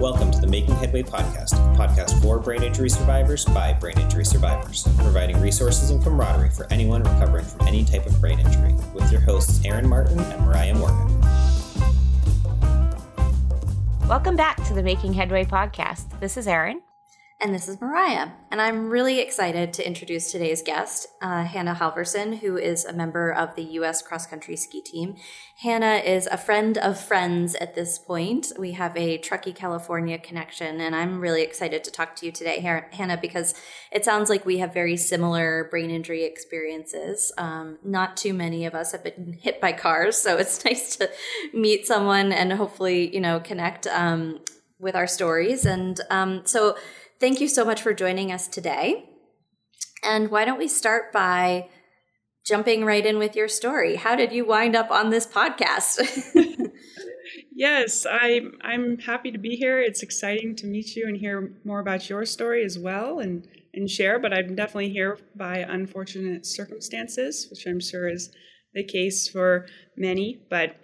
Welcome to the Making Headway podcast, a podcast for brain injury survivors by brain injury survivors, providing resources and camaraderie for anyone recovering from any type of brain injury, with your hosts Aaron Martin and Mariah Morgan. Welcome back to the Making Headway podcast. This is Aaron. And this is Mariah. And I'm really excited to introduce today's guest, uh, Hannah Halvorsen, who is a member of the U.S. cross country ski team. Hannah is a friend of friends at this point. We have a Truckee, California connection. And I'm really excited to talk to you today, Hannah, because it sounds like we have very similar brain injury experiences. Um, not too many of us have been hit by cars. So it's nice to meet someone and hopefully, you know, connect um, with our stories. And um, so, thank you so much for joining us today. And why don't we start by jumping right in with your story? How did you wind up on this podcast? yes, I, I'm happy to be here. It's exciting to meet you and hear more about your story as well and, and share, but I'm definitely here by unfortunate circumstances, which I'm sure is the case for many. But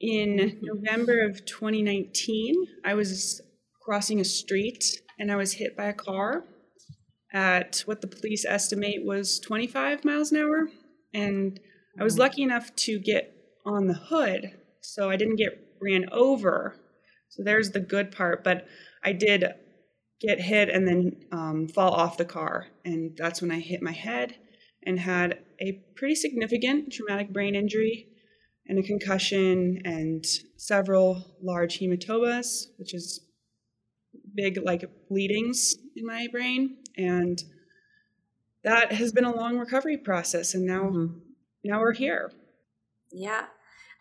in mm-hmm. November of 2019, I was crossing a street and I was hit by a car at what the police estimate was 25 miles an hour. And I was mm. lucky enough to get on the hood, so I didn't get ran over. So there's the good part. But I did get hit and then um, fall off the car. And that's when I hit my head and had a pretty significant traumatic brain injury and a concussion and several large hematomas, which is big like bleedings in my brain and that has been a long recovery process and now mm-hmm. now we're here. Yeah.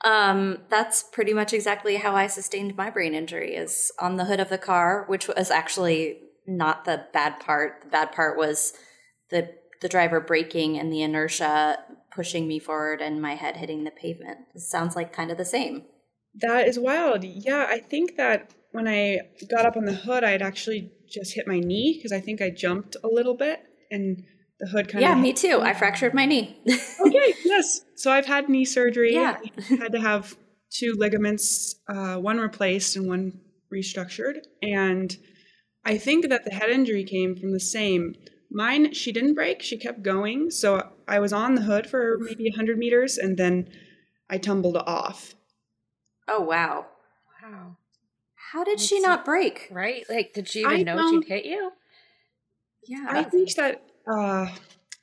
Um, that's pretty much exactly how i sustained my brain injury is on the hood of the car which was actually not the bad part. The bad part was the the driver braking and the inertia pushing me forward and my head hitting the pavement. It sounds like kind of the same. That is wild. Yeah i think that when I got up on the hood, I had actually just hit my knee because I think I jumped a little bit and the hood kind of. Yeah, me too. I fractured my knee. okay, yes. So I've had knee surgery. Yeah. I had to have two ligaments, uh, one replaced and one restructured. And I think that the head injury came from the same. Mine, she didn't break, she kept going. So I was on the hood for maybe 100 meters and then I tumbled off. Oh, wow. Wow. How did she not break? Right? Like, did she even I know she'd hit you? Yeah. I think that, uh,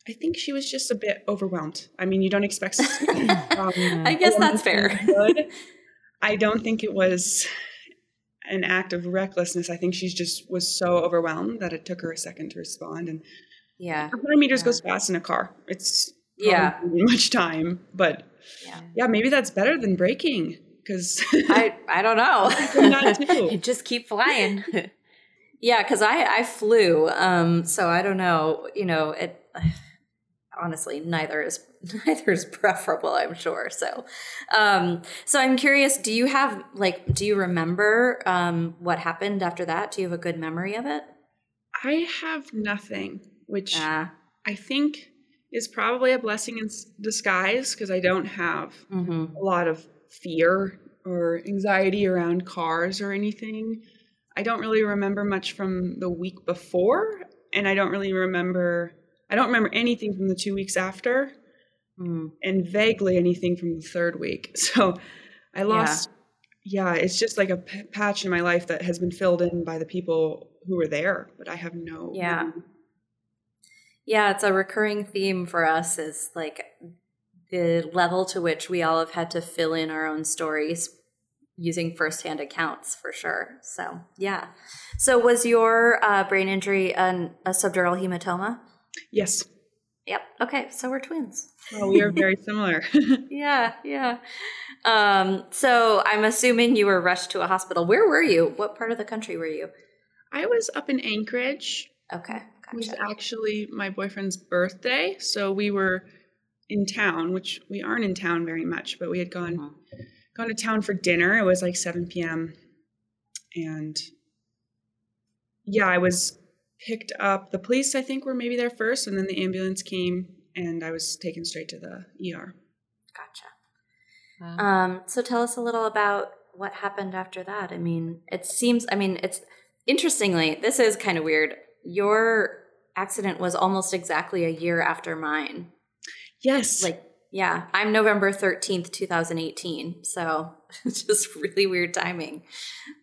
I think she was just a bit overwhelmed. I mean, you don't expect. um, I guess that's fair. I don't think it was an act of recklessness. I think she's just was so overwhelmed that it took her a second to respond. And yeah, 100 meters yeah. goes fast in a car. It's yeah much time, but yeah. yeah, maybe that's better than breaking because I I don't know. Just keep flying. yeah, because I I flew, um, so I don't know. You know, it honestly neither is neither is preferable. I'm sure. So, um, so I'm curious. Do you have like do you remember um, what happened after that? Do you have a good memory of it? I have nothing, which. I think is probably a blessing in disguise because I don't have mm-hmm. a lot of fear or anxiety around cars or anything. I don't really remember much from the week before, and I don't really remember. I don't remember anything from the two weeks after, mm. and vaguely anything from the third week. So I lost. Yeah, yeah it's just like a p- patch in my life that has been filled in by the people who were there, but I have no. Yeah. Memory. Yeah, it's a recurring theme for us is like the level to which we all have had to fill in our own stories using firsthand accounts for sure. So, yeah. So, was your uh, brain injury an, a subdural hematoma? Yes. Yep. Okay. So, we're twins. Well, we are very similar. yeah. Yeah. Um, so, I'm assuming you were rushed to a hospital. Where were you? What part of the country were you? I was up in Anchorage. Okay. Gotcha. It was actually my boyfriend's birthday. So, we were in town, which we aren't in town very much, but we had gone uh-huh. gone to town for dinner. It was like 7 p.m. And yeah, I was picked up. The police, I think, were maybe there first, and then the ambulance came, and I was taken straight to the ER. Gotcha. Wow. Um, so tell us a little about what happened after that? I mean, it seems. I mean, it's interestingly. This is kind of weird. Your accident was almost exactly a year after mine. Yes. Like, yeah, I'm November 13th, 2018. So it's just really weird timing.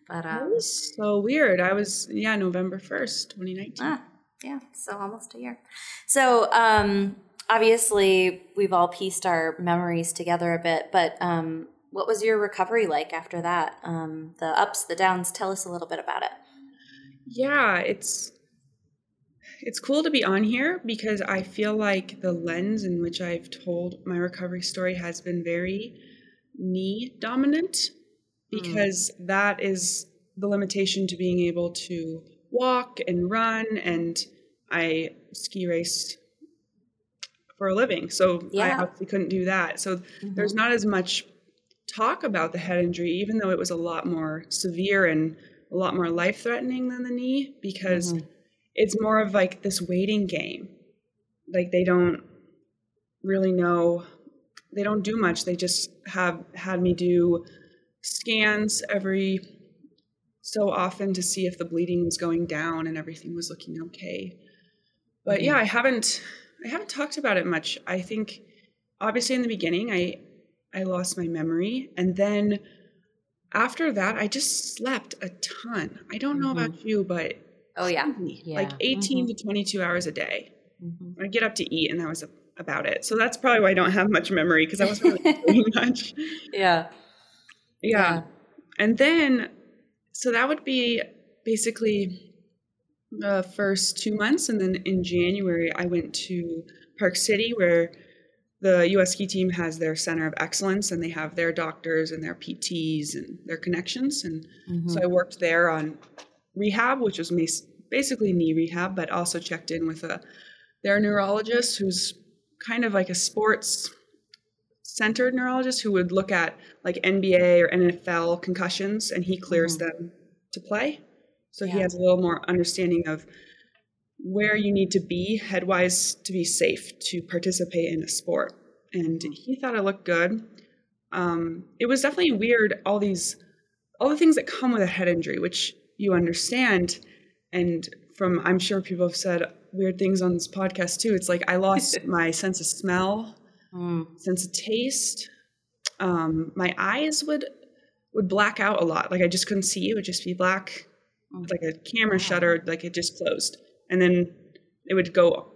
But that um, was so weird. I was yeah, November first, twenty nineteen. ah, yeah, so almost a year. So um, obviously, we've all pieced our memories together a bit. But um, what was your recovery like after that? Um, the ups, the downs. Tell us a little bit about it. Yeah, it's it's cool to be on here because I feel like the lens in which I've told my recovery story has been very knee dominant because mm. that is the limitation to being able to walk and run and I ski race for a living. So yeah. I obviously couldn't do that. So mm-hmm. there's not as much talk about the head injury, even though it was a lot more severe and a lot more life threatening than the knee, because mm-hmm. It's more of like this waiting game. Like they don't really know, they don't do much. They just have had me do scans every so often to see if the bleeding was going down and everything was looking okay. But yeah. I haven't I haven't talked about it much. I think obviously in the beginning I I lost my memory and then after that I just slept a ton. I don't know mm-hmm. about you, but oh yeah, yeah. like 18 mm-hmm. to 22 hours a day. Mm-hmm. I get up to eat and that was about it. So that's probably why I don't have much memory because I wasn't really doing much. Yeah. yeah. Yeah. And then so that would be basically the first two months. And then in January, I went to Park City, where the US ski team has their center of excellence and they have their doctors and their PTs and their connections. And mm-hmm. so I worked there on rehab, which was basically knee rehab, but also checked in with a their neurologist who's kind of like a sports centered neurologist who would look at like NBA or NFL concussions and he clears mm-hmm. them to play. So yeah. he has a little more understanding of where you need to be headwise to be safe to participate in a sport. And mm-hmm. he thought I looked good. Um, it was definitely weird, all these, all the things that come with a head injury, which you understand. And from, I'm sure people have said weird things on this podcast too. It's like I lost my sense of smell mm. sense of taste. Um, my eyes would would black out a lot. Like I just couldn't see. It would just be black, mm. like a camera shutter, like it just closed, and then it would go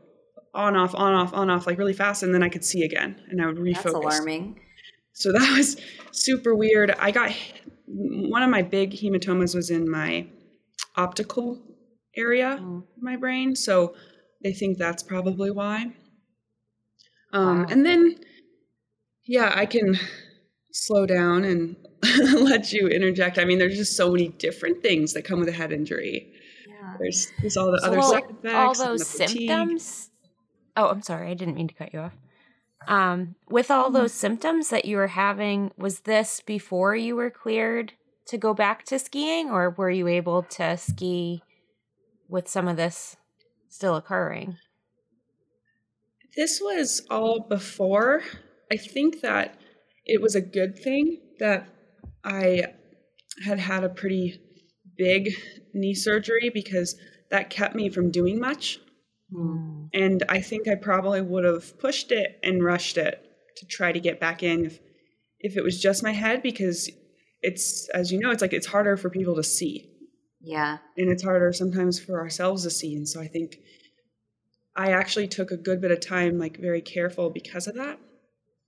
on off on off on off like really fast, and then I could see again, and I would refocus. That's alarming. So that was super weird. I got one of my big hematomas was in my optical area of my brain, so they think that's probably why. Um, wow. And then, yeah, I can slow down and let you interject. I mean, there's just so many different things that come with a head injury. Yeah. There's, there's all the so other side effects. All those symptoms. Oh, I'm sorry. I didn't mean to cut you off. Um, with all mm-hmm. those symptoms that you were having, was this before you were cleared to go back to skiing, or were you able to ski with some of this still occurring? This was all before. I think that it was a good thing that I had had a pretty big knee surgery because that kept me from doing much. Mm. And I think I probably would have pushed it and rushed it to try to get back in if if it was just my head because it's as you know it's like it's harder for people to see. Yeah. And it's harder sometimes for ourselves to see and so I think I actually took a good bit of time, like very careful because of that.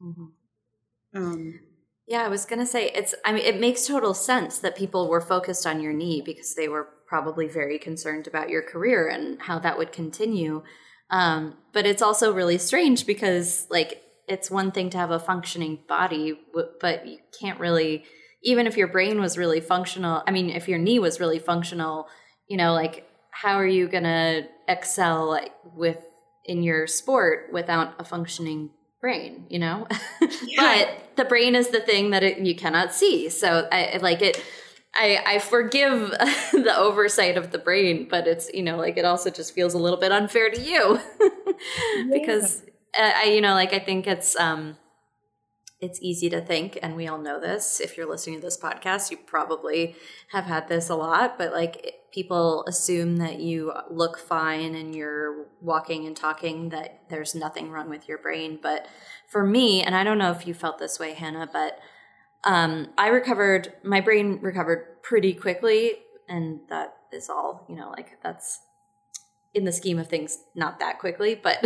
Mm-hmm. Um, yeah, I was gonna say it's. I mean, it makes total sense that people were focused on your knee because they were probably very concerned about your career and how that would continue. Um, but it's also really strange because, like, it's one thing to have a functioning body, but you can't really. Even if your brain was really functional, I mean, if your knee was really functional, you know, like how are you going to excel like, with in your sport without a functioning brain you know yeah. but the brain is the thing that it, you cannot see so i like it I, I forgive the oversight of the brain, but it's you know like it also just feels a little bit unfair to you because uh, I you know like I think it's um it's easy to think, and we all know this. If you're listening to this podcast, you probably have had this a lot, but like people assume that you look fine and you're walking and talking, that there's nothing wrong with your brain. But for me, and I don't know if you felt this way, Hannah, but um, I recovered, my brain recovered pretty quickly. And that is all, you know, like that's in the scheme of things, not that quickly, but,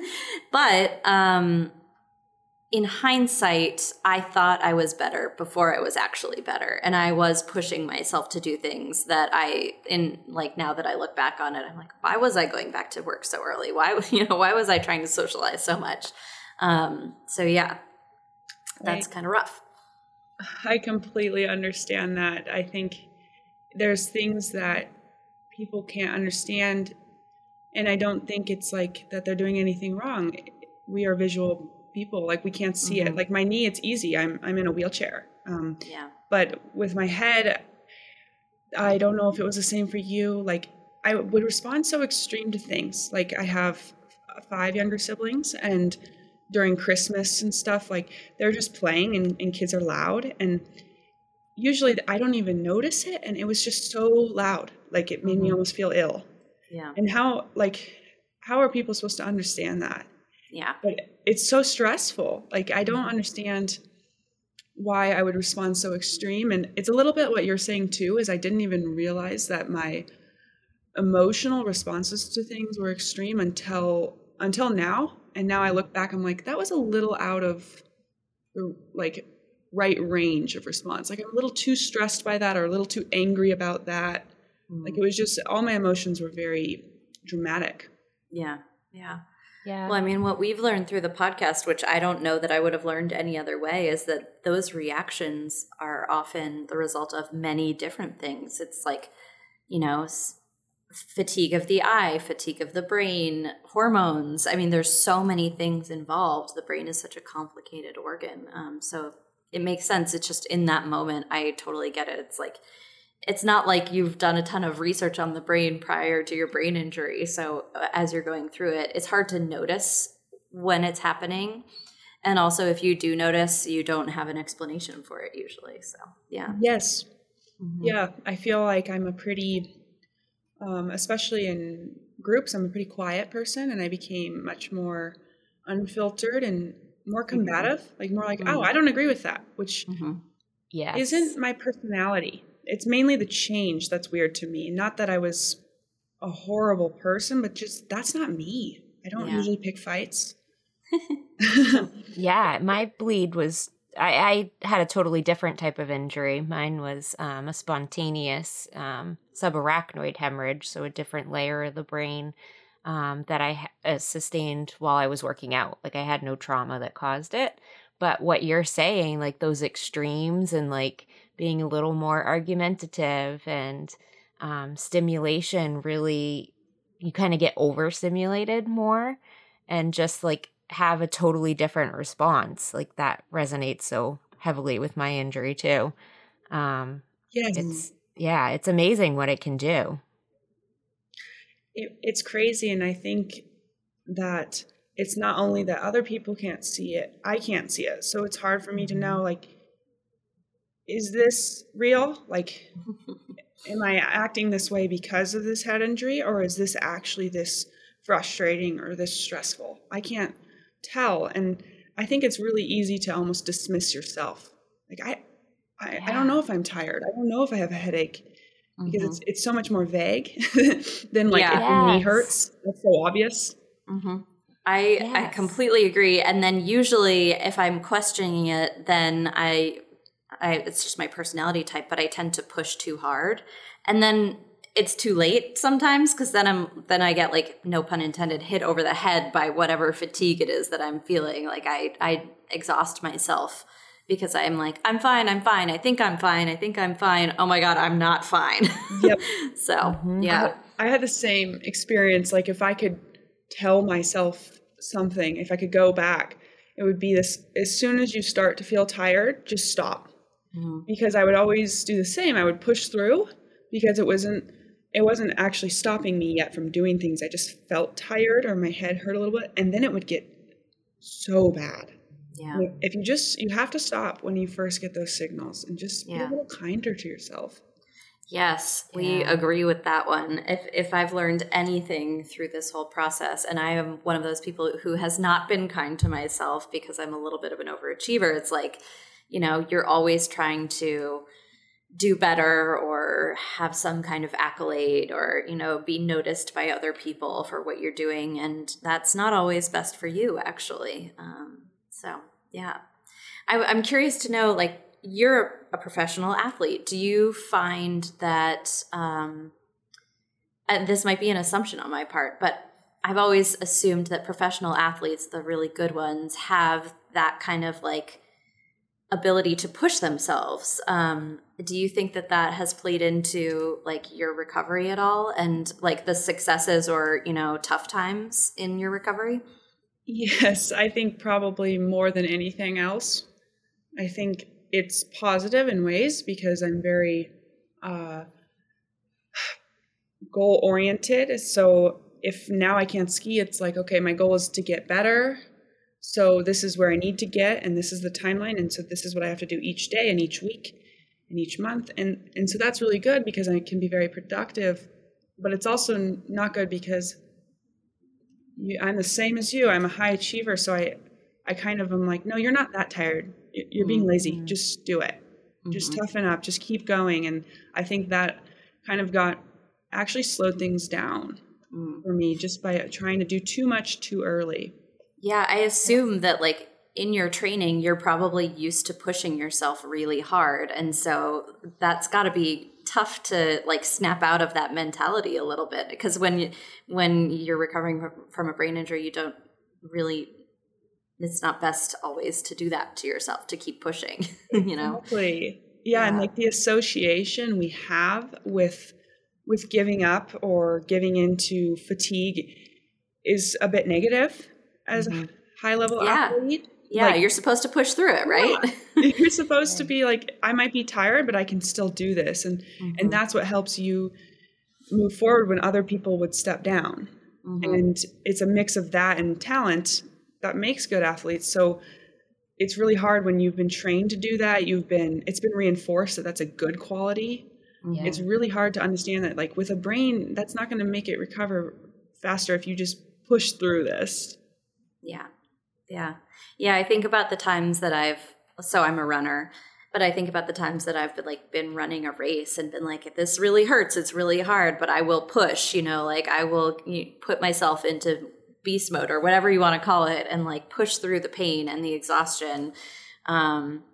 but, um, in hindsight, I thought I was better before I was actually better. And I was pushing myself to do things that I, in like now that I look back on it, I'm like, why was I going back to work so early? Why, you know, why was I trying to socialize so much? Um, so yeah, that's kind of rough. I completely understand that. I think there's things that people can't understand. And I don't think it's like that they're doing anything wrong. We are visual people like we can't see mm-hmm. it like my knee it's easy i'm i'm in a wheelchair um yeah but with my head i don't know if it was the same for you like i would respond so extreme to things like i have five younger siblings and during christmas and stuff like they're just playing and, and kids are loud and usually i don't even notice it and it was just so loud like it made mm-hmm. me almost feel ill yeah and how like how are people supposed to understand that yeah. But it's so stressful. Like I don't understand why I would respond so extreme. And it's a little bit what you're saying too, is I didn't even realize that my emotional responses to things were extreme until until now. And now I look back, I'm like, that was a little out of the like right range of response. Like I'm a little too stressed by that or a little too angry about that. Mm-hmm. Like it was just all my emotions were very dramatic. Yeah. Yeah. Yeah. Well, I mean, what we've learned through the podcast, which I don't know that I would have learned any other way, is that those reactions are often the result of many different things. It's like, you know, fatigue of the eye, fatigue of the brain, hormones. I mean, there's so many things involved. The brain is such a complicated organ. Um, so it makes sense. It's just in that moment, I totally get it. It's like, it's not like you've done a ton of research on the brain prior to your brain injury. So uh, as you're going through it, it's hard to notice when it's happening. And also, if you do notice, you don't have an explanation for it usually. So, yeah. Yes. Mm-hmm. Yeah. I feel like I'm a pretty, um, especially in groups, I'm a pretty quiet person, and I became much more unfiltered and more mm-hmm. combative, mm-hmm. like more like, mm-hmm. oh, I don't agree with that, which mm-hmm. isn't my personality it's mainly the change that's weird to me. Not that I was a horrible person, but just that's not me. I don't yeah. usually pick fights. yeah, my bleed was I, I, had a totally different type of injury. Mine was um, a spontaneous um, subarachnoid hemorrhage, so a different layer of the brain um, that I uh, sustained while I was working out. Like I had no trauma that caused it. But what you're saying, like those extremes and like being a little more argumentative and um, stimulation really you kind of get overstimulated more and just like have a totally different response like that resonates so heavily with my injury too um yes. it's yeah it's amazing what it can do it, it's crazy and i think that it's not only that other people can't see it i can't see it so it's hard for me to mm-hmm. know like is this real? Like, am I acting this way because of this head injury, or is this actually this frustrating or this stressful? I can't tell. And I think it's really easy to almost dismiss yourself. Like, I, I, yeah. I don't know if I'm tired. I don't know if I have a headache because mm-hmm. it's it's so much more vague than like yeah. if yes. knee hurts. That's so obvious. Mm-hmm. I yes. I completely agree. And then usually, if I'm questioning it, then I I, it's just my personality type, but I tend to push too hard. And then it's too late sometimes because then I'm then I get like no pun intended hit over the head by whatever fatigue it is that I'm feeling. Like I I exhaust myself because I'm like I'm fine, I'm fine. I think I'm fine. I think I'm fine. Oh my god, I'm not fine. Yep. so mm-hmm. yeah, I, I had the same experience. Like if I could tell myself something, if I could go back, it would be this: as soon as you start to feel tired, just stop mm-hmm. because I would always do the same. I would push through because it wasn't it wasn't actually stopping me yet from doing things. I just felt tired or my head hurt a little bit and then it would get so bad. Yeah. If you just you have to stop when you first get those signals and just Yeah. be a little kinder to yourself. Yes, we Yeah. agree with that one. If if I've learned anything through this whole process, and I am one of those people who has not been kind to myself because I'm a little bit of an overachiever, it's like, you know, you're always trying to do better or have some kind of accolade or, you know, be noticed by other people for what you're doing. And that's not always best for you, actually. Um, so, yeah. I, I'm curious to know, like, you're a professional athlete. Do you find that, um, and this might be an assumption on my part, but I've always assumed that professional athletes, the really good ones, have that kind of like ability to push themselves. Um, do you think that that has played into like your recovery at all and like the successes or, you know, tough times in your recovery? Yes, I think probably more than anything else. I think it's positive in ways because I'm very uh, goal oriented. So if now I can't ski, it's like, okay, my goal is to get better. So this is where I need to get, and this is the timeline. And so this is what I have to do each day and each week and each month. And, and so that's really good because I can be very productive. But it's also not good because you, I'm the same as you. I'm a high achiever, so I, I kind of am like, no, you're not that tired. You're being lazy. Mhm. Just do it. Just Mhm. toughen up. Just keep going. And I think that kind of got actually slowed things down Mm. for me just by trying to do too much too early. Yeah, I assume that like in your training, you're probably used to pushing yourself really hard. And so that's got to be tough to like snap out of that mentality a little bit because when you, when you're recovering from- from a brain injury, you don't really it's not best always to do that to yourself to keep pushing, you know. Exactly. Yeah, and like the association we have with with giving up or giving into fatigue is a bit negative as a high level Yeah. athlete. Yeah, Like- you're supposed to push through it, right? You're supposed to be like, I might be tired, but I can still do this. And Mhm. and that's what helps you move forward when other people would step down. Mhm. And it's a mix of that and talent that makes good athletes. So it's really hard when you've been trained to do that. You've been it's been reinforced that that's a good quality. Mhm. It's really hard to understand that like with a brain that's not going to make it recover faster if you just push through this. Yeah. Yeah. Yeah. I think about the times that I've, so I'm a runner, but I think about the times that I've been like been running a race and been like, if this really hurts. It's really hard, but I will push, you know, like I will put myself into beast mode or whatever you want to call it and like push through the pain and the exhaustion. Um,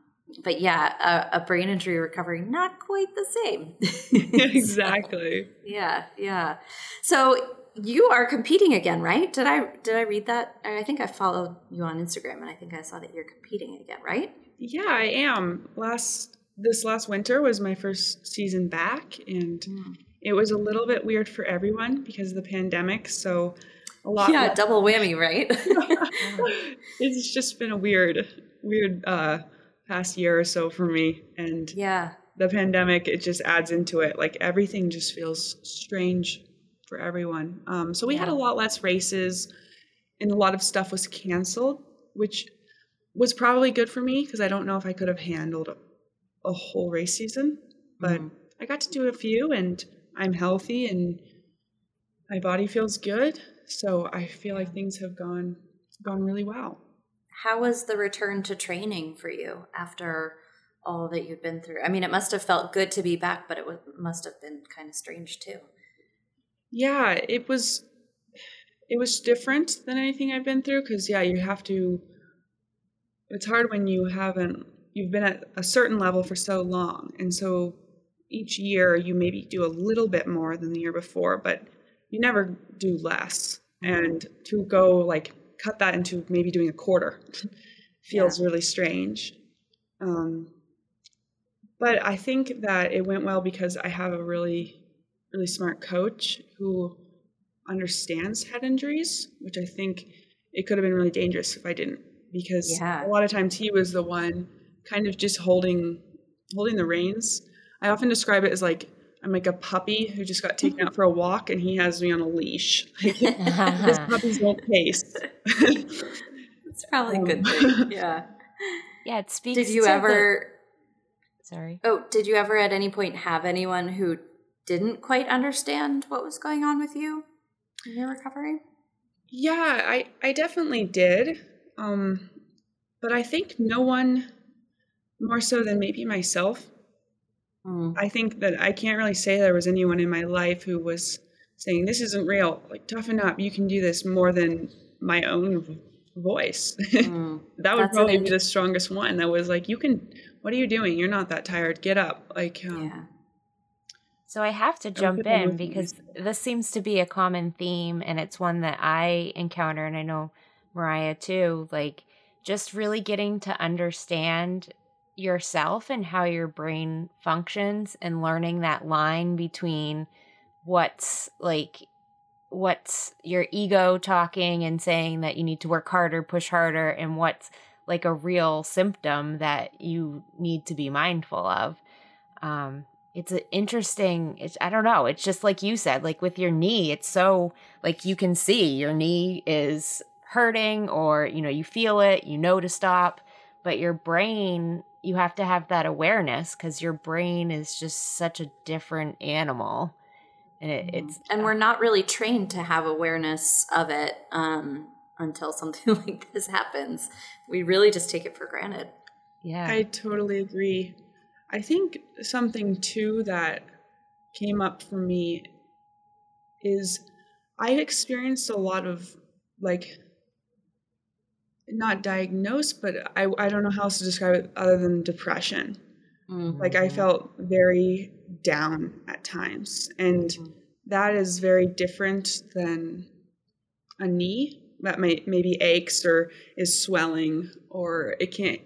but yeah, a, a brain injury recovery, not quite the same. exactly. Yeah, yeah. So you are competing again, right? Did I did I read that? I think I followed you on Instagram, and I think I saw that you're competing again, right? Yeah, I am. Last this last winter was my first season back and Mm. it was a little bit weird for everyone because of the pandemic, so a lot Yeah, less- double whammy, right? it's just been a weird weird uh past year or so for me and yeah, the pandemic it just adds into it like everything just feels strange for everyone um so we had a lot less races and a lot of stuff was canceled which was probably good for me because i don't know if i could have handled a, a whole race season but Mhm. i got to do a few and i'm healthy and my body feels good so i feel like things have gone gone really well How was the return to training for you after all that you've been through? I mean, it must have felt good to be back, but it must have been kind of strange too. Yeah it was it was different than anything i've been through because yeah you have to it's hard when you haven't you've been at a certain level for so long and so each year you maybe do a little bit more than the year before but you never do less and to go like cut that into maybe doing a quarter feels really strange um, but i think that it went well because i have a really really smart coach who understands head injuries, which I think it could have been really dangerous if I didn't, because Yeah. a lot of times he was the one kind of just holding holding the reins. I often describe it as like I'm like a puppy who just got taken out for a walk and he has me on a leash. Like, this puppies won't pace. It's probably a good Um, thing. Yeah. yeah, it speaks. Did you ever? The... Sorry. Oh, did you ever at any point have anyone who didn't quite understand what was going on with you in your recovery? Yeah, I I definitely did. Um, but I think no one more so than maybe myself. Mm. I think that I can't really say there was anyone in my life who was saying this isn't real. Like toughen up, you can do this more than my own voice. Mm. that would That's probably be the strongest one. That was like, you can. What are you doing? You're not that tired. Get up. Like, um, yeah. So I have to jump in because this seems to be a common theme, and it's one that I encounter, and I know Mariah too. Like, just really getting to understand yourself and how your brain functions, and learning that line between what's like what's your ego talking and saying that you need to work harder, push harder, and what's like a real symptom that you need to be mindful of. Um, it's an interesting. It's I don't know. It's just like you said, like with your knee, it's so like you can see your knee is hurting, or you know you feel it, you know to stop, but your brain you have to have that awareness because your brain is just such a different animal and it, mm-hmm. it's and we're not really trained to have awareness of it um, until something like this happens. We really just take it for granted. Yeah, I totally agree. I think something too that came up for me is I experienced a lot of like not diagnosed, but I, I don't know how else to describe it other than depression. Mm-hmm. Like I felt very down at times. And mm-hmm. that is very different than a knee that may maybe aches or is swelling or it can't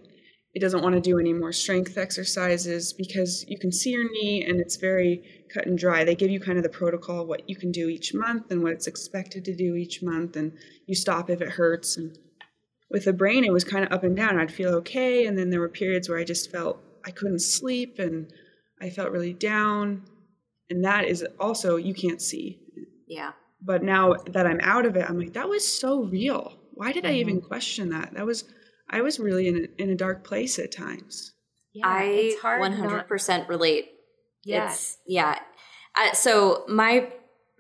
it doesn't want to do any more strength exercises because you can see your knee and it's very cut and dry. They give you kind of the protocol what you can do each month and what it's expected to do each month and you stop if it hurts and with the brain it was kind of up and down. I'd feel okay and then there were periods where I just felt I couldn't sleep and I felt really down. And that is also, you can't see. Yeah. But now that I'm out of it, I'm like, that was so real. Why did mm-hmm. I even mm-hmm. question that? That was, I was really in a, in a dark place at times. Yeah, I 100% not- relate. Yeah. It's, yeah. Uh, so my,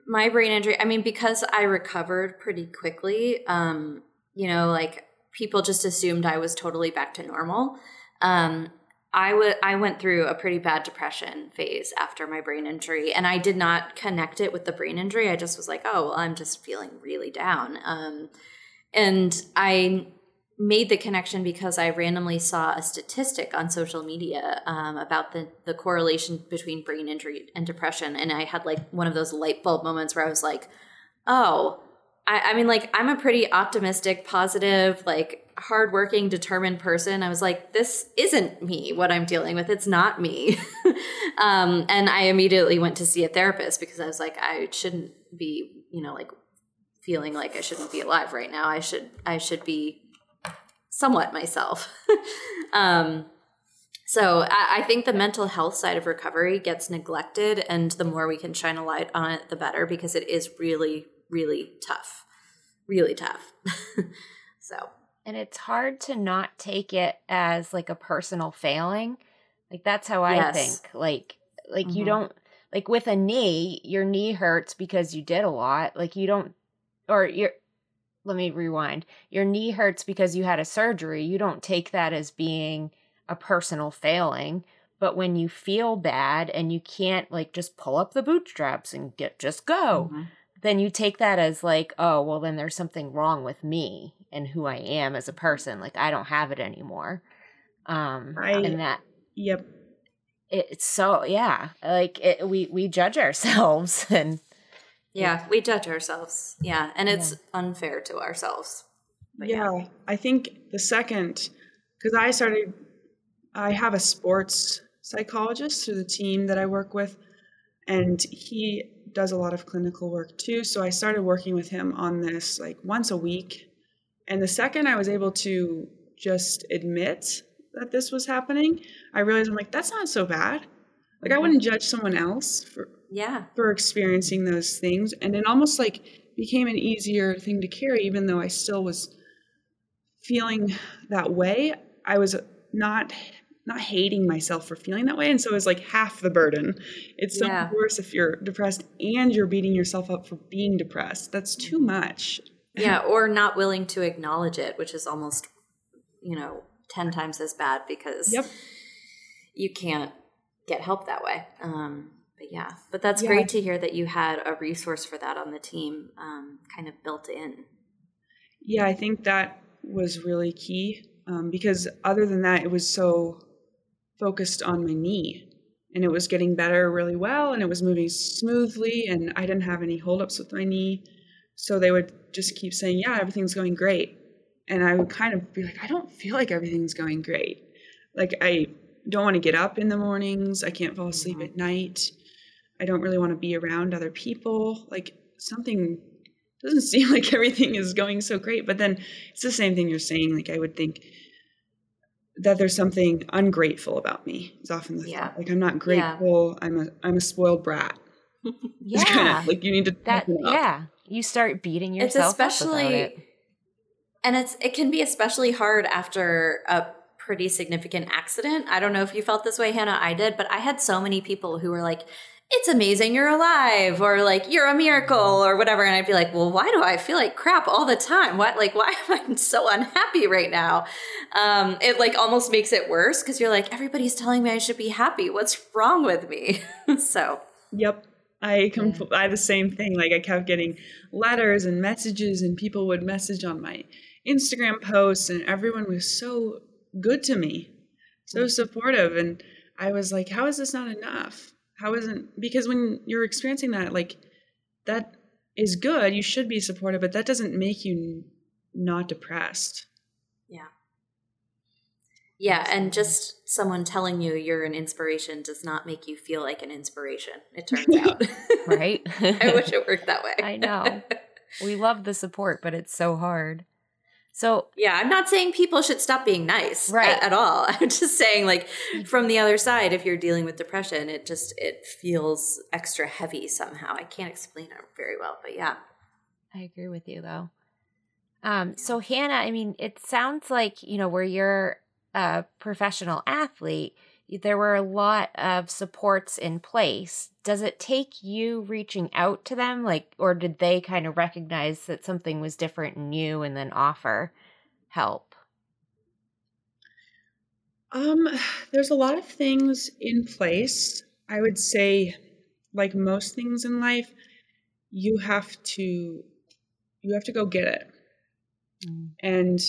my brain injury, I mean, because I recovered pretty quickly, um, you know, like people just assumed I was totally back to normal. Um, I would I went through a pretty bad depression phase after my brain injury, and I did not connect it with the brain injury. I just was like, oh, well, I'm just feeling really down. Um, and I made the connection because I randomly saw a statistic on social media um, about the the correlation between brain injury and depression, and I had like one of those light bulb moments where I was like, oh. I, I mean, like, I'm a pretty optimistic, positive, like hardworking, determined person. I was like, this isn't me, what I'm dealing with. It's not me. um, and I immediately went to see a therapist because I was like, I shouldn't be, you know, like feeling like I shouldn't be alive right now. I should, I should be somewhat myself. um, so I, I think the mental health side of recovery gets neglected, and the more we can shine a light on it, the better because it is really, really tough, really tough. so and it's hard to not take it as like a personal failing like that's how i yes. think like like mm-hmm. you don't like with a knee your knee hurts because you did a lot like you don't or your let me rewind your knee hurts because you had a surgery you don't take that as being a personal failing but when you feel bad and you can't like just pull up the bootstraps and get just go mm-hmm. then you take that as like oh well then there's something wrong with me and who I am as a person. Like I don't have it anymore. Um I, and that Yep. It's so yeah, like it, we we judge ourselves and yeah, we judge ourselves. Yeah, and it's yeah. unfair to ourselves. Yeah, yeah, I think the second cuz I started I have a sports psychologist through the team that I work with and he does a lot of clinical work too so i started working with him on this like once a week and the second I was able to just admit that this was happening, I realized I'm like, that's not so bad. Like I wouldn't judge someone else for yeah for experiencing those things. And it almost like became an easier thing to carry, even though I still was feeling that way. I was not not hating myself for feeling that way. And so it was like half the burden. It's so yeah. worse if you're depressed and you're beating yourself up for being depressed. That's too much. Yeah, or not willing to acknowledge it, which is almost, you know, 10 times as bad because yep. you can't get help that way. Um, but yeah, but that's yeah. great to hear that you had a resource for that on the team um, kind of built in. Yeah, I think that was really key um, because other than that, it was so focused on my knee and it was getting better really well and it was moving smoothly and I didn't have any holdups with my knee. So they would just keep saying, Yeah, everything's going great. And I would kind of be like, I don't feel like everything's going great. Like, I don't want to get up in the mornings. I can't fall asleep mm-hmm. at night. I don't really want to be around other people. Like, something doesn't seem like everything is going so great. But then it's the same thing you're saying. Like, I would think, that there's something ungrateful about me is often the yeah. thought. Like I'm not grateful. Yeah. I'm a I'm a spoiled brat. yeah, kind of like you need to that. Yeah, you start beating yourself. It's especially, it. and it's it can be especially hard after a pretty significant accident. I don't know if you felt this way, Hannah. I did, but I had so many people who were like, it's amazing you're alive or like you're a miracle or whatever and i'd be like well why do i feel like crap all the time? What like why am i so unhappy right now? Um, it like almost makes it worse because you're like everybody's telling me i should be happy. What's wrong with me? So. Yep. I come i the same thing. Like i kept getting letters and messages and people would message on my instagram posts and everyone was so good to me so mm. supportive and i was like how is this not enough? How isn't because when you're experiencing that like that is good you should be supportive but that doesn't make you not depressed. Yeah. Yeah and just someone telling you you're an inspiration does not make you feel like an inspiration it turns out. Right? I wish it worked that way. I know. We love the support but it's so hard so yeah, I'm not saying people should stop being nice right. at, at, all. I'm just saying like from the other side, if you're dealing with depression, it just it feels extra heavy somehow. I can't explain it very well, but yeah. I agree with you though. Um, so Hannah, I mean, it sounds like, you know, where you're a professional athlete, there were a lot of supports in place. Does it take you reaching out to them, like, or did they kind of recognize that something was different in you and then offer help? Um, there's a lot of things in place. I would say, like most things in life, you have to you have to go get it. Mm. And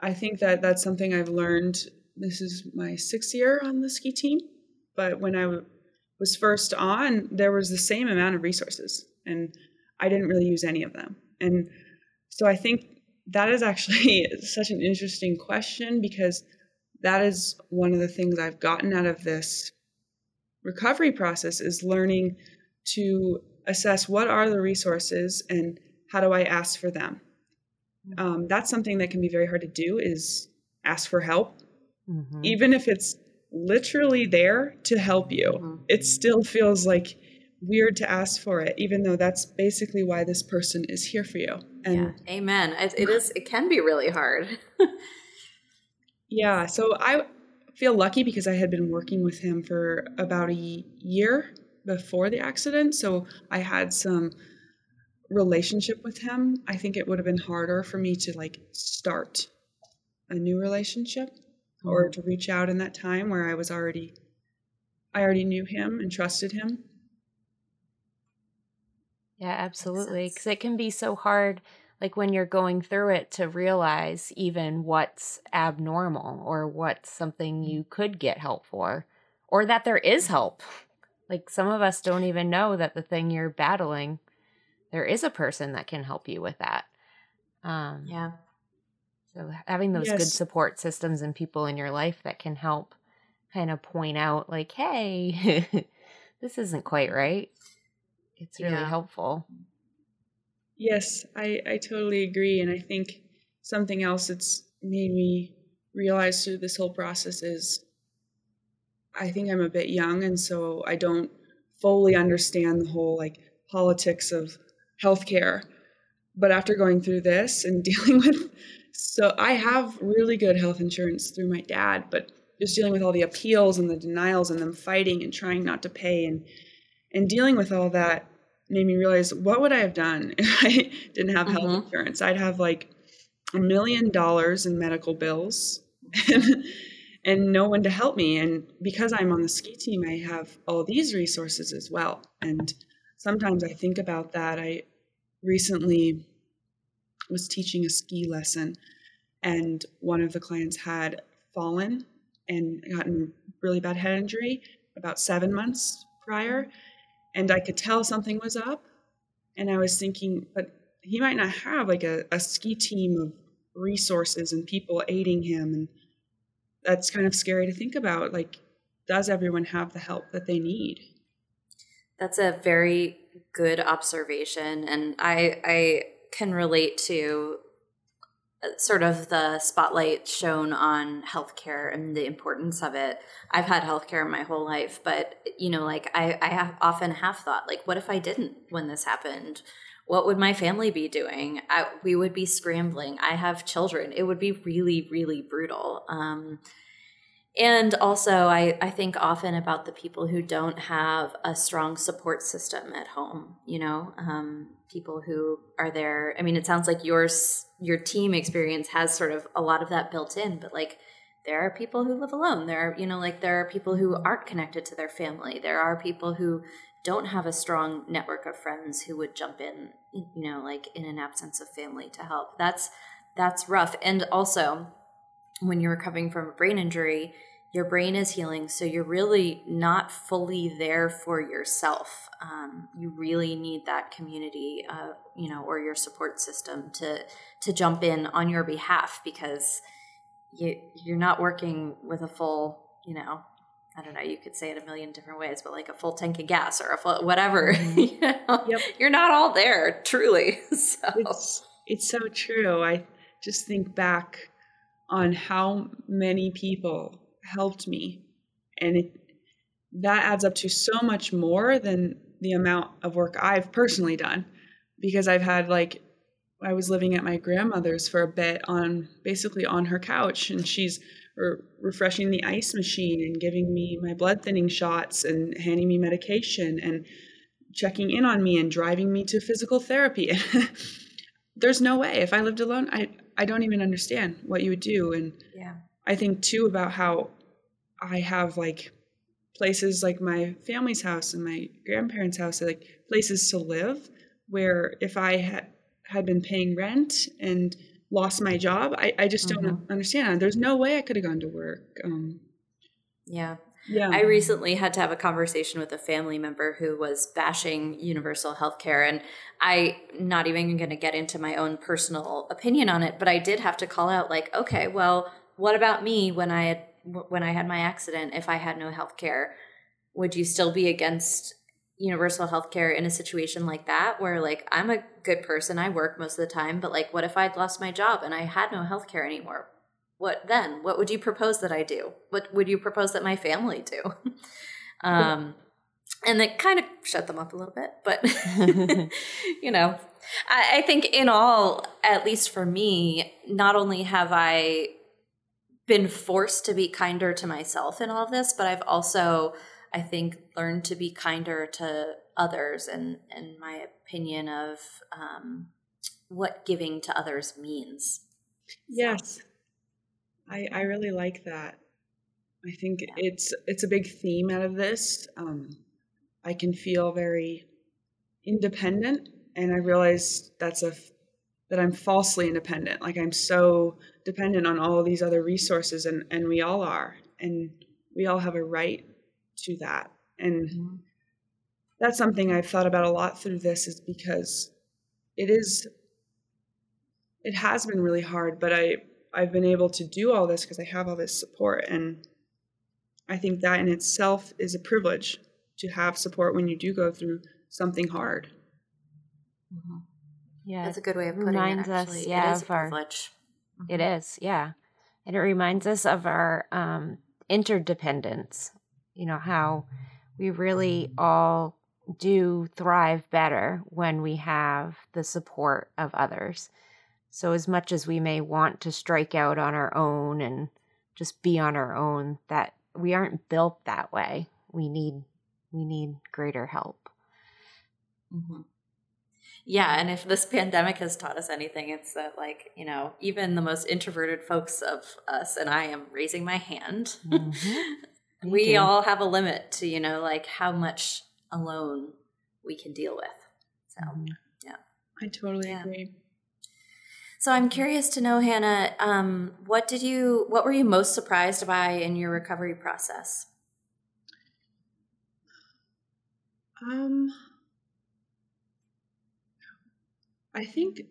I think that that's something I've learned this is my sixth year on the ski team, but when I w- was first on, there was the same amount of resources, and I didn't really use any of them. And so I think that is actually such an interesting question because that is one of the things I've gotten out of this recovery process is learning to assess what are the resources and how do I ask for them. Um, that's something that can be very hard to do is ask for help mm-hmm. even if it's literally there to help you, mm-hmm. it still feels like weird to ask for it, even though that's basically why this person is here for you. And yeah, amen. It, it is. It can be really hard. yeah. So I feel lucky because I had been working with him for about a year before the accident, so I had some relationship with him. I think it would have been harder for me to like start a new relationship or mm-hmm. to reach out in that time where I was already I already knew him and trusted him. Yeah, absolutely. Because it can be so hard, like when you're going through it, to realize even what's abnormal or what's something you could get help for, or that there is mm-hmm. help. Like some of us don't even know that the thing you're battling, there is a person that can help you with that. Um, yeah. So having those yes. good support systems and people in your life that can help kind of point out like, hey, this isn't quite right. It's really yeah. helpful. Yes, I, I totally agree. And I think something else that's made me realize through this whole process is I think I'm a bit young and so I don't fully understand the whole like politics of healthcare. But after going through this and dealing with So I have really good health insurance through my dad, but just dealing with all the appeals and the denials and them fighting and trying not to pay and and dealing with all that made me realize what would I have done if I didn't have health mm-hmm. insurance? I'd have like a million dollars in medical bills and, and no one to help me. And because I'm on the ski team, I have all these resources as well. And sometimes I think about that. I recently was teaching a ski lesson, and one of the clients had fallen and gotten really bad head injury about seven months prior and I could tell something was up. And I was thinking, but he might not have like a, a ski team of resources and people aiding him. And that's kind of scary to think about. Like, does everyone have the help that they need? That's a very good observation. And I, I can relate to sort of the spotlight shown on healthcare and the importance of it. I've had healthcare my whole life, but you know, like I, I have often have thought, like, what if I didn't when this happened? What would my family be doing? I, we would be scrambling. I have children. It would be really, really brutal. Um, and also, I, I think often about the people who don't have a strong support system at home, you know, um, people who are there. I mean, it sounds like yours, your team experience has sort of a lot of that built in, but like there are people who live alone. There are, you know, like there are people who aren't connected to their family. There are people who don't have a strong network of friends who would jump in, you know, like in an absence of family to help. That's, that's rough. And also, when you're recovering from a brain injury, your brain is healing, so you're really not fully there for yourself. Um, you really need that community, uh, you know, or your support system to to jump in on your behalf because you you're not working with a full, you know, I don't know, you could say it a million different ways, but like a full tank of gas or a full whatever. Mm-hmm. you know? yep. You're not all there, truly. So it's, it's so true. I just think back on how many people helped me. And it, that adds up to so much more than the amount of work I've personally done because I've had like I was living at my grandmother's for a bit on basically on her couch and she's re- refreshing the ice machine and giving me my blood thinning shots and handing me medication and checking in on me and driving me to physical therapy. There's no way if I lived alone I I don't even understand what you would do and yeah. I think too about how I have like places like my family's house and my grandparents' house, like places to live where if I had had been paying rent and lost my job, I, I just don't mm-hmm. understand. There's no way I could have gone to work. Um, yeah. Yeah. I recently had to have a conversation with a family member who was bashing universal health care. And I, not even going to get into my own personal opinion on it, but I did have to call out, like, okay, well, what about me when I had when I had my accident, if I had no health care, would you still be against universal health care in a situation like that where like I'm a good person, I work most of the time, but like what if I'd lost my job and I had no health care anymore? What then? What would you propose that I do? What would you propose that my family do? um and that kind of shut them up a little bit, but you know, I, I think in all, at least for me, not only have I been forced to be kinder to myself in all of this, but I've also, I think, learned to be kinder to others and, and my opinion of um, what giving to others means. Yes. I, I really like that. I think yeah. it's it's a big theme out of this. Um, I can feel very independent, and I realize that's a that I'm falsely independent. Like I'm so dependent on all these other resources, and and we all are, and we all have a right to that. And mm-hmm. that's something I've thought about a lot through this, is because it is, it has been really hard, but I I've been able to do all this because I have all this support, and I think that in itself is a privilege to have support when you do go through something hard. Mm-hmm. Yeah, that's a good way of putting reminds it. Actually. Us, yeah, it is privilege. Our, it mm-hmm. is, yeah, and it reminds us of our um, interdependence. You know how we really all do thrive better when we have the support of others. So, as much as we may want to strike out on our own and just be on our own, that we aren't built that way. We need we need greater help. Mm-hmm. Yeah, and if this pandemic has taught us anything, it's that like you know even the most introverted folks of us, and I am raising my hand. Mm-hmm. we do. all have a limit to you know like how much alone we can deal with. So mm-hmm. yeah, I totally yeah. agree. So I'm curious to know, Hannah, um, what did you, what were you most surprised by in your recovery process? Um, I think,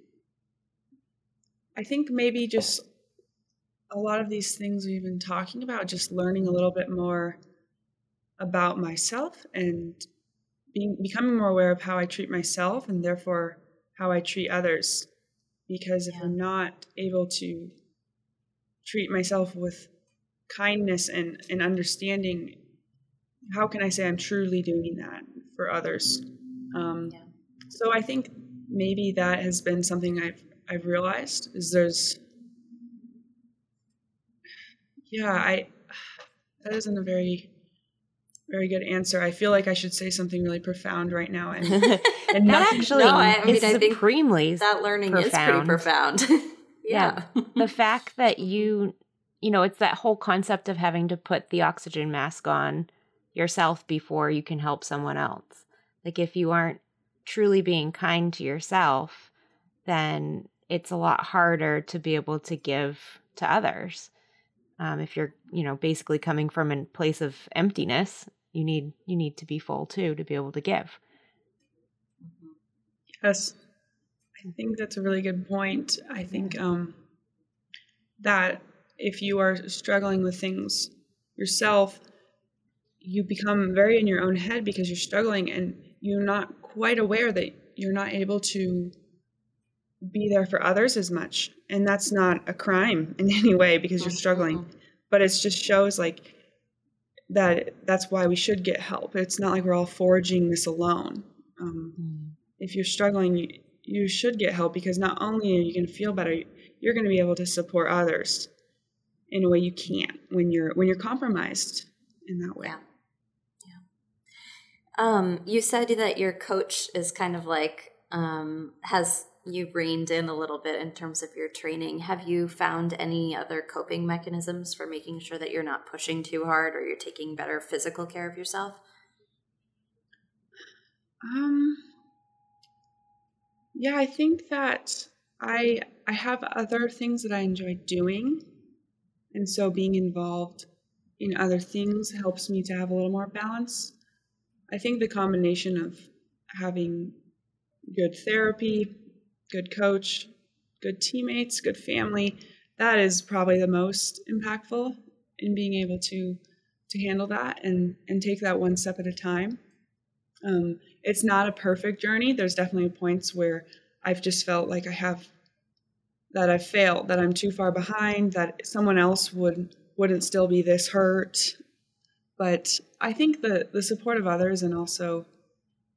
I think maybe just a lot of these things we've been talking about, just learning a little bit more about myself and being becoming more aware of how I treat myself and therefore how I treat others because if yeah. I'm not able to treat myself with kindness and, and understanding, how can I say I'm truly doing that for others? Um, yeah. So I think maybe that has been something I've I've realized is there's yeah I that isn't a very very good answer. I feel like I should say something really profound right now, and, and that actually no, I, I mean, I supremely that learning profound. is pretty profound. yeah, yeah. the fact that you, you know, it's that whole concept of having to put the oxygen mask on yourself before you can help someone else. Like if you aren't truly being kind to yourself, then it's a lot harder to be able to give to others. Um, if you're, you know, basically coming from a place of emptiness, you need you need to be full too to be able to give. Yes. I think that's a really good point. I think um, that if you are struggling with things yourself you become very in your own head because you're struggling and you're not quite aware that you're not able to be there for others as much and that's not a crime in any way because you're struggling but it just shows like that that's why we should get help. It's not like we're all forging this alone. Um, mm. If you're struggling, you, you should get help because not only are you going to feel better, you're going to be able to support others in a way you can't when you're when you're compromised in that way. Yeah. Um, you said that your coach is kind of like um, has you reined in a little bit in terms of your training. Have you found any other coping mechanisms for making sure that you're not pushing too hard or you're taking better physical care of yourself? Um yeah, I think that I I have other things that I enjoy doing. And so being involved in other things helps me to have a little more balance. I think the combination of having good therapy, good coach, good teammates, good family. That is probably the most impactful in being able to to handle that and and take that one step at a time. Um, it's not a perfect journey. There's definitely points where I've just felt like I have that I've failed, that I'm too far behind, that someone else would wouldn't still be this hurt. But I think the the support of others and also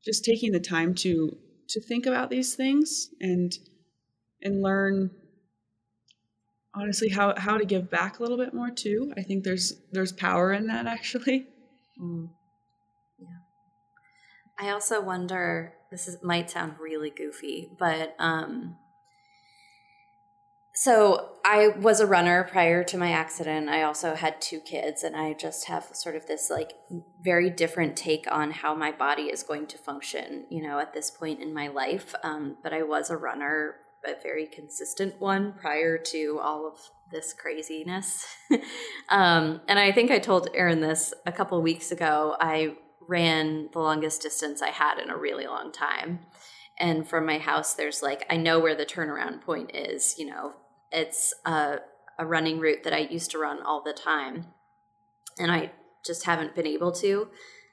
just taking the time to to think about these things and and learn honestly how how to give back a little bit more too. I think there's there's power in that actually. Mm. Yeah. I also wonder. This is, might sound really goofy, but um, so I was a runner prior to my accident. I also had two kids, and I just have sort of this like very different take on how my body is going to function, you know, at this point in my life. Um, but I was a runner, a very consistent one prior to all of this craziness. um, and I think I told Erin this a couple weeks ago. I ran the longest distance I had in a really long time. And from my house, there's like, I know where the turnaround point is, you know, it's a, a running route that I used to run all the time. And I just haven't been able to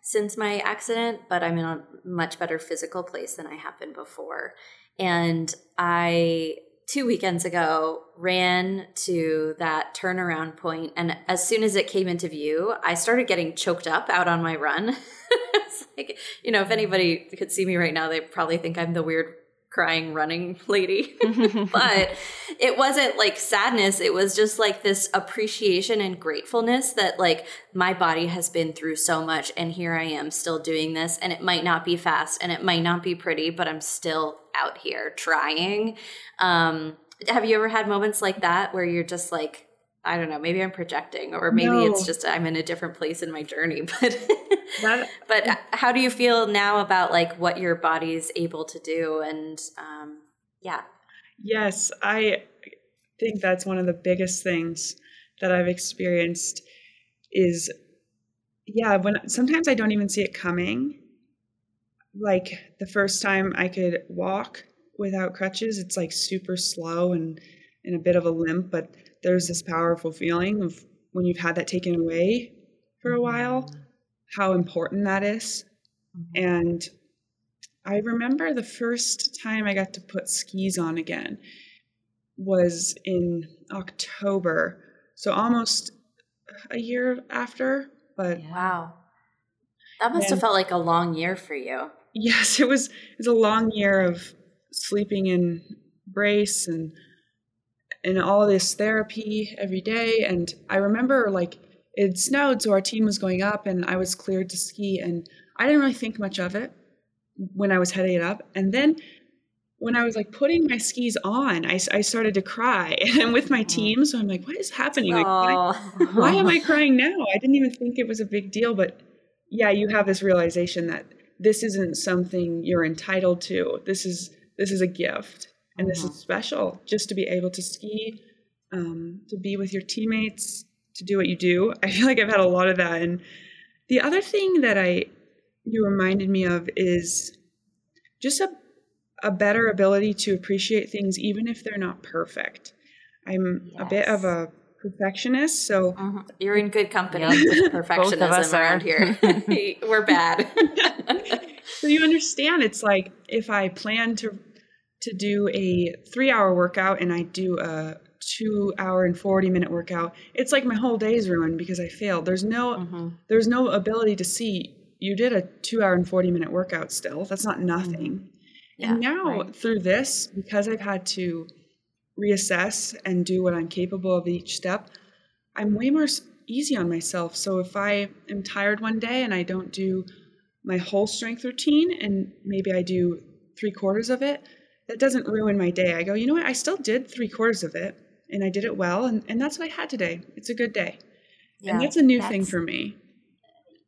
since my accident, but I'm in a much better physical place than I have been before. And I, two weekends ago, ran to that turnaround point, And as soon as it came into view, I started getting choked up out on my run. it's like, you know, if anybody could see me right now, they probably think I'm the weird crying running lady. but it wasn't like sadness. It was just like this appreciation and gratefulness that like my body has been through so much and here I am still doing this and it might not be fast and it might not be pretty, but I'm still out here trying. Um, have you ever had moments like that where you're just like, I don't know, maybe I'm projecting or maybe no. it's just I'm in a different place in my journey, but that, but how do you feel now about like what your body's able to do and um yeah. Yes, I think that's one of the biggest things that I've experienced is yeah, when sometimes I don't even see it coming. Like the first time I could walk without crutches, it's like super slow and in a bit of a limp, but there's this powerful feeling of when you've had that taken away for a while, mm-hmm. How important that is. Mm-hmm. And I remember the first time I got to put skis on again was in October. So almost a year after, but wow. That must have felt like a long year for you. Yes, it was it was a long year of sleeping in brace and and all this therapy every day. And I remember like it snowed, so our team was going up, and I was cleared to ski, and I didn't really think much of it when I was heading it up. And then when I was like putting my skis on, I, I started to cry, and I'm with my team, so I'm like, what is happening? Like, why, why am I crying now? I didn't even think it was a big deal, but yeah, you have this realization that this isn't something you're entitled to. This is this is a gift and this is uh-huh. special just to be able to ski um, to be with your teammates to do what you do. I feel like i've had a lot of that. And the other thing that i you reminded me of is just a, a better ability to appreciate things even if they're not perfect. I'm yes. a bit of a perfectionist so uh-huh. you're in good company with perfectionism around here. We're bad. So you understand it's like if i plan to to do a three hour workout and I do a two hour and 40 minute workout, it's like my whole day is ruined because I failed. There's no, mm-hmm. there's no ability to see you did a two hour and 40 minute workout still. That's not nothing. Mm-hmm. Yeah, and now right. through this, because I've had to reassess and do what I'm capable of each step, I'm way more easy on myself. So if I am tired one day and I don't do my whole strength routine and maybe I do three quarters of it, that doesn't ruin my day. I go, you know what? I still did three quarters of it and I did it well. And, and that's what I had today. It's a good day. Yeah, and that's a new that's, thing for me.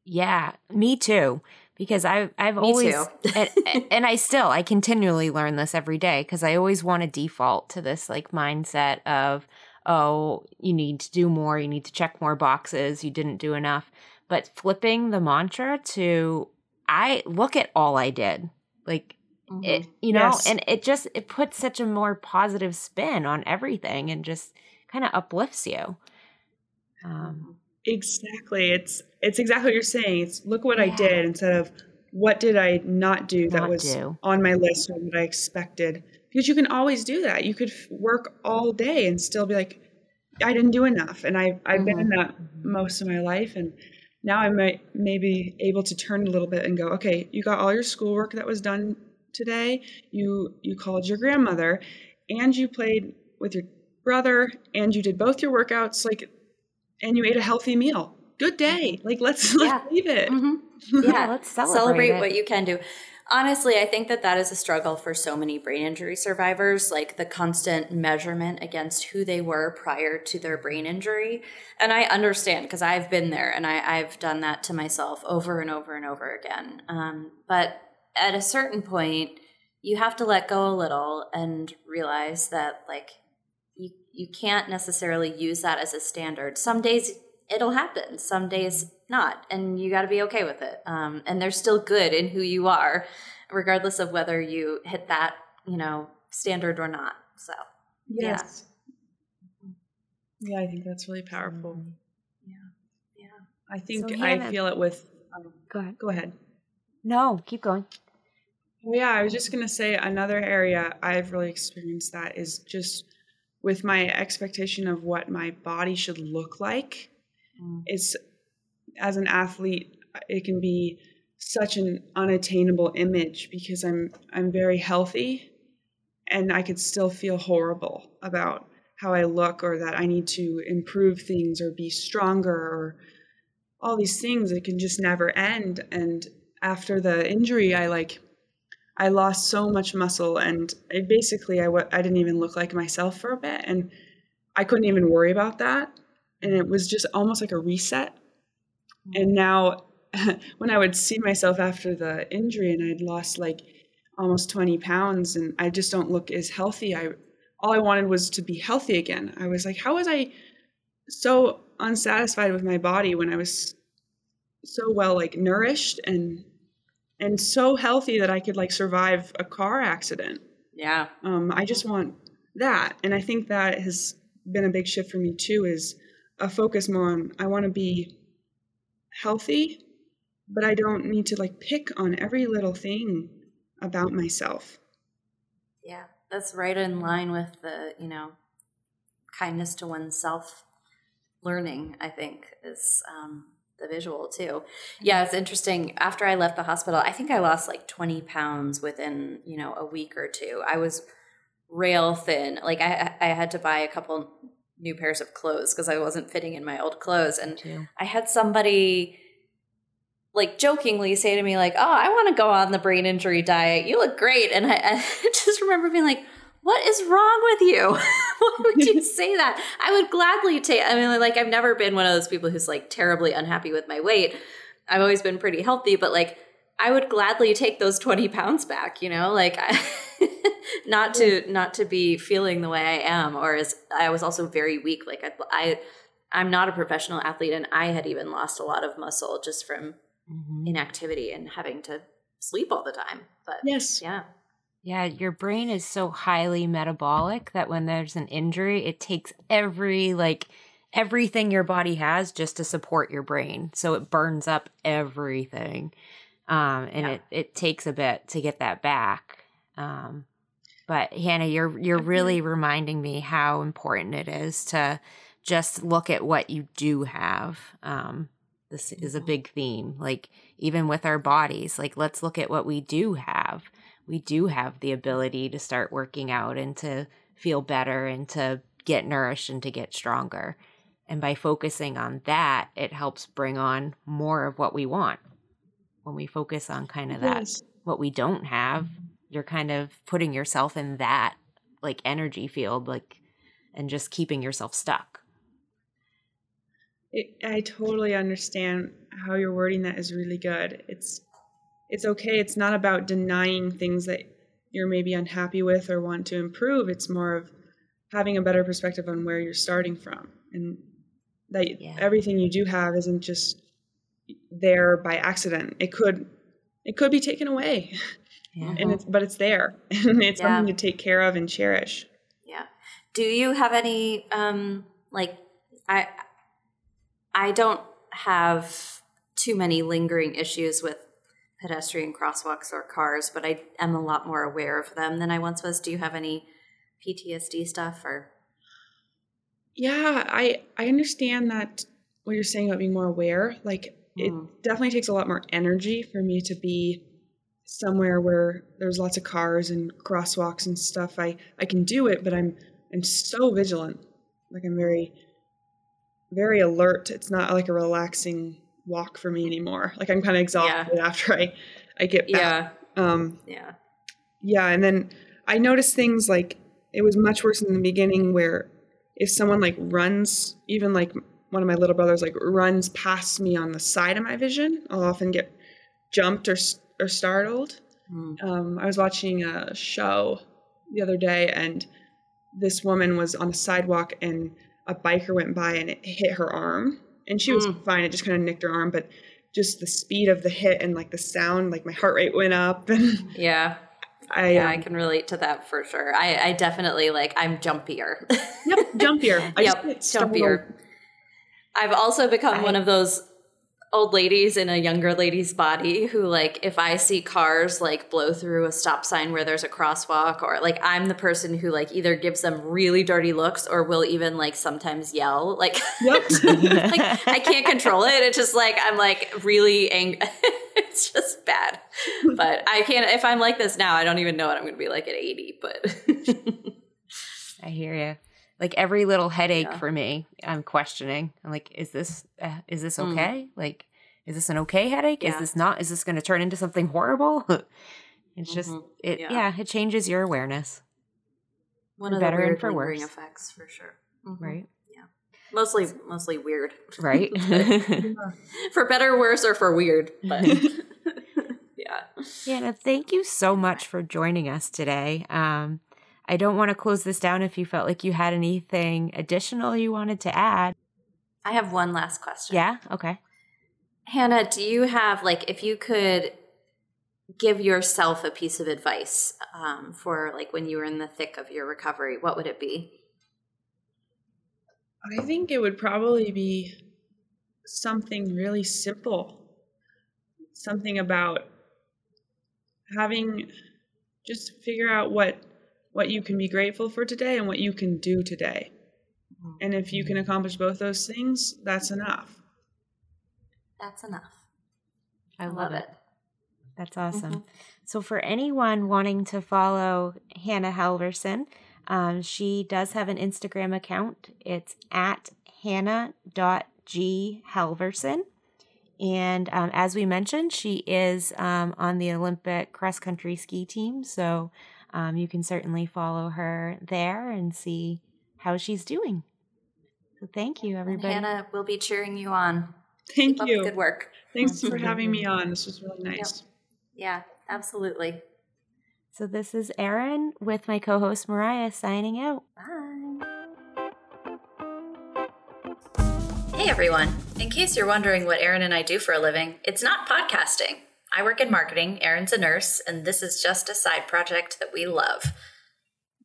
Yeah, me too. Because I, I've me always, and, and I still, I continually learn this every day because I always want to default to this like mindset of, oh, you need to do more, you need to check more boxes, you didn't do enough. But flipping the mantra to, I look at all I did. Like, Mm-hmm. It, you know, yes. and it just it puts such a more positive spin on everything and just kind of uplifts you. Um, exactly. It's it's exactly what you're saying. It's look what yeah. I did instead of what did I not do that not was do. on my list or what I expected. Because you can always do that. You could work all day and still be like, I didn't do enough. And I I've mm-hmm. been in mm-hmm. that most of my life and now I might maybe able to turn a little bit and go, okay, you got all your schoolwork that was done today. You you called your grandmother, and you played with your brother, and you did both your workouts. Like, and you ate a healthy meal. Good day. Like let's let's leave it. Mm-hmm. Yeah, let's celebrate, celebrate what you can do. Honestly, I think that that is a struggle for so many brain injury survivors, like the constant measurement against who they were prior to their brain injury. And I understand because I've been there and I, have done that to myself over and over and over again. Um, but at a certain point, you have to let go a little and realize that like you you can't necessarily use that as a standard. Some days it'll happen, some days not, and you got to be okay with it. Um, and there's still good in who you are, regardless of whether you hit that you know standard or not. So yes. yeah, yeah, I think that's really powerful. Mm-hmm. Yeah, yeah. I think so I feel it with. Um, go ahead. Go ahead. No, keep going. Yeah, I was just going to say another area I've really experienced that is just with my expectation of what my body should look like. Mm. It's as an athlete, it can be such an unattainable image because I'm I'm very healthy and I could still feel horrible about how I look or that I need to improve things or be stronger or all these things. It can just never end. And after the injury, I like, I lost so much muscle and I basically I w- I didn't even look like myself for a bit and I couldn't even worry about that. And it was just almost like a reset. Mm. And now when I would see myself after the injury and I'd lost like almost 20 pounds and I just don't look as healthy. I all I wanted was to be healthy again. I was like, how was I so unsatisfied with my body when I was so well like nourished and and so healthy that I could like survive a car accident. Yeah. Um, I just want that. And I think that has been a big shift for me too is a focus more on I want to be healthy, but I don't need to like pick on every little thing about myself. Yeah, that's right in line with the, you know, kindness to oneself learning, I think, is um, the visual too. Mm-hmm. Yeah, it's interesting. After I left the hospital, I think I lost like 20 pounds within, you know, a week or two. I was rail thin. Like I, I had to buy a couple new pairs of clothes because I wasn't fitting in my old clothes. And I had somebody like jokingly say to me like, "Oh, I want to go on the brain injury diet. You look great." And I, I just remember being like, "What is wrong with you? Why would you say that?" I would gladly take. I mean, like I've never been one of those people who's like terribly unhappy with my weight. I've always been pretty healthy, but like I would gladly take those twenty pounds back. You know, like. I, not to not to be feeling the way I am, or as I was also very weak. Like I, I I'm not a professional athlete, and I had even lost a lot of muscle just from mm-hmm. inactivity and having to sleep all the time. But yes, yeah. Yeah, your brain is so highly metabolic that when there's an injury, it takes every like everything your body has just to support your brain. So it burns up everything. Um, and yeah. it, it takes a bit to get that back. Um, but Hannah, you're you're really reminding me how important it is to just look at what you do have. Um, this is a mm-hmm. big theme. Like even with our bodies, like let's look at what we do have. We do have the ability to start working out and to feel better and to get nourished and to get stronger. And by focusing on that, it helps bring on more of what we want. When we focus on kind of yes. that, what we don't have, you're kind of putting yourself in that like energy field, like, and just keeping yourself stuck. It, I totally understand how you're wording that is really good. It's it's okay. It's not about denying things that you're maybe unhappy with or want to improve. It's more of having a better perspective on where you're starting from and that yeah. everything you do have isn't just there by accident. It could it could be taken away. Yeah. And it's but it's there. and it's yeah. something to take care of and cherish. Yeah. Do you have any um like I I don't have too many lingering issues with pedestrian crosswalks or cars, but I am a lot more aware of them than I once was. Do you have any PTSD stuff or? Yeah, I I understand that what you're saying about being more aware. Like it hmm. definitely takes a lot more energy for me to be somewhere where there's lots of cars and crosswalks and stuff. I I can do it, but I'm I'm so vigilant. Like I'm very very alert. It's not like a relaxing walk for me anymore. Like I'm kind of exhausted yeah. after I I get back. Yeah. Um, yeah. Yeah, and then I noticed things like it was much worse in the beginning where if someone like runs, even like one of my little brothers like runs past me on the side of my vision, I'll often get jumped or or startled. Mm. Um, I was watching a show the other day, and this woman was on a sidewalk and a biker went by and it hit her arm and she was mm. fine it just kind of nicked her arm but just the speed of the hit and like the sound like my heart rate went up and yeah I, yeah, um, I can relate to that for sure. I, I definitely like I'm jumpier. yep, jumpier. I yep, jumpier. I've also become I, one of those old ladies in a younger lady's body who like if i see cars like blow through a stop sign where there's a crosswalk or like i'm the person who like either gives them really dirty looks or will even like sometimes yell like, yep. like i can't control it it's just like i'm like really angry it's just bad. But I can't. If I'm like this now, I don't even know what I'm going to be like at 80. But I hear you. Like every little headache Yeah. for me, I'm questioning. I'm like, is this uh, is this Mm. okay? Like, is this an okay headache? Is this not? Is this going to turn into something horrible? it's just Mhm. it. Yeah. Yeah. it changes your awareness, one For of the better and weird for lingering worse. effects for sure. Mhm. right? Mostly, mostly weird. Right. for better, worse, or for weird. But yeah. Hannah, thank you so much for joining us today. Um, I don't want to close this down if you felt like you had anything additional you wanted to add. I have one last question. Yeah. Okay. Hannah, do you have like if you could give yourself a piece of advice um, for like when you were in the thick of your recovery, what would it be? I think it would probably be something really simple. Something about having just figure out what what you can be grateful for today and what you can do today. And if you can accomplish both those things, that's enough. That's enough. I, I love, love it. it. That's awesome. Mhm. So, for anyone wanting to follow Hannah Halvorsen, um, she does have an Instagram account. It's at hannah.ghalverson. And um, as we mentioned, she is um, on the Olympic cross country ski team. So, um, you can certainly follow her there and see how she's doing. So, thank you, And everybody. Hannah will be cheering you on. Thank Keep up you. the good work. Thanks for having me on. This was really nice. Yeah, absolutely. So, this is Erin with my co host Mariah signing out. Bye. Hey everyone. In case you're wondering what Erin and I do for a living, it's not podcasting. I work in marketing, Erin's a nurse, and this is just a side project that we love.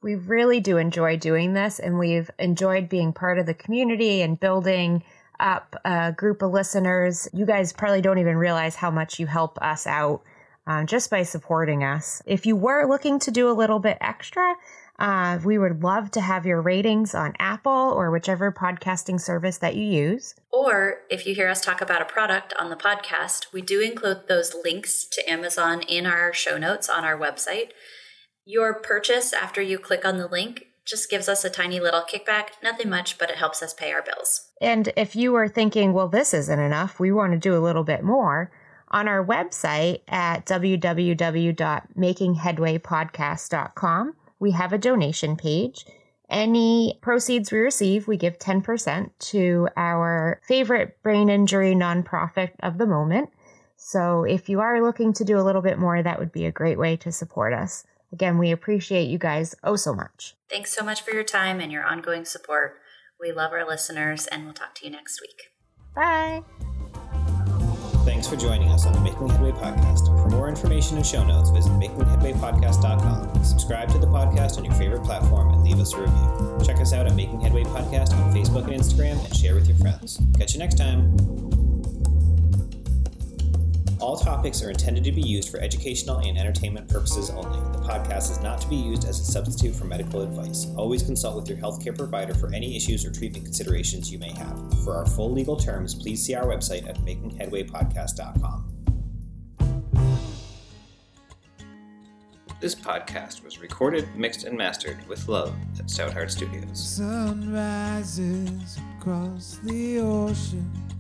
we really do enjoy doing this and we've enjoyed being part of the community and building up a group of listeners you guys probably don't even realize how much you help us out um, just by supporting us if you were looking to do a little bit extra uh, we would love to have your ratings on apple or whichever podcasting service that you use Or if you hear us talk about a product on the podcast, we do include those links to Amazon in our show notes on our website. Your purchase after you click on the link just gives us a tiny little kickback, nothing much, but it helps us pay our bills. And if you were thinking, well, this isn't enough, we want to do a little bit more, on our website at www.makingheadwaypodcast.com, we have a donation page. Any proceeds we receive, we give 10% to our favorite brain injury nonprofit of the moment. So if you are looking to do a little bit more, that would be a great way to support us. Again, we appreciate you guys oh so much. Thanks so much for your time and your ongoing support. We love our listeners, and we'll talk to you next week. Bye. Thanks for joining us on the Making Headway podcast. For more information and show notes, visit makingheadwaypodcast.com. Subscribe to the podcast on your favorite platform and leave us a review. Check us out at Making Headway Podcast on Facebook and Instagram and share with your friends. Catch you next time. All topics are intended to be used for educational and entertainment purposes only. The podcast is not to be used as a substitute for medical advice. Always consult with your healthcare provider for any issues or treatment considerations you may have. For our full legal terms, please see our website at makingheadwaypodcast.com. This podcast was recorded, mixed, and mastered with love at Stoutheart Studios. Sun rises across the ocean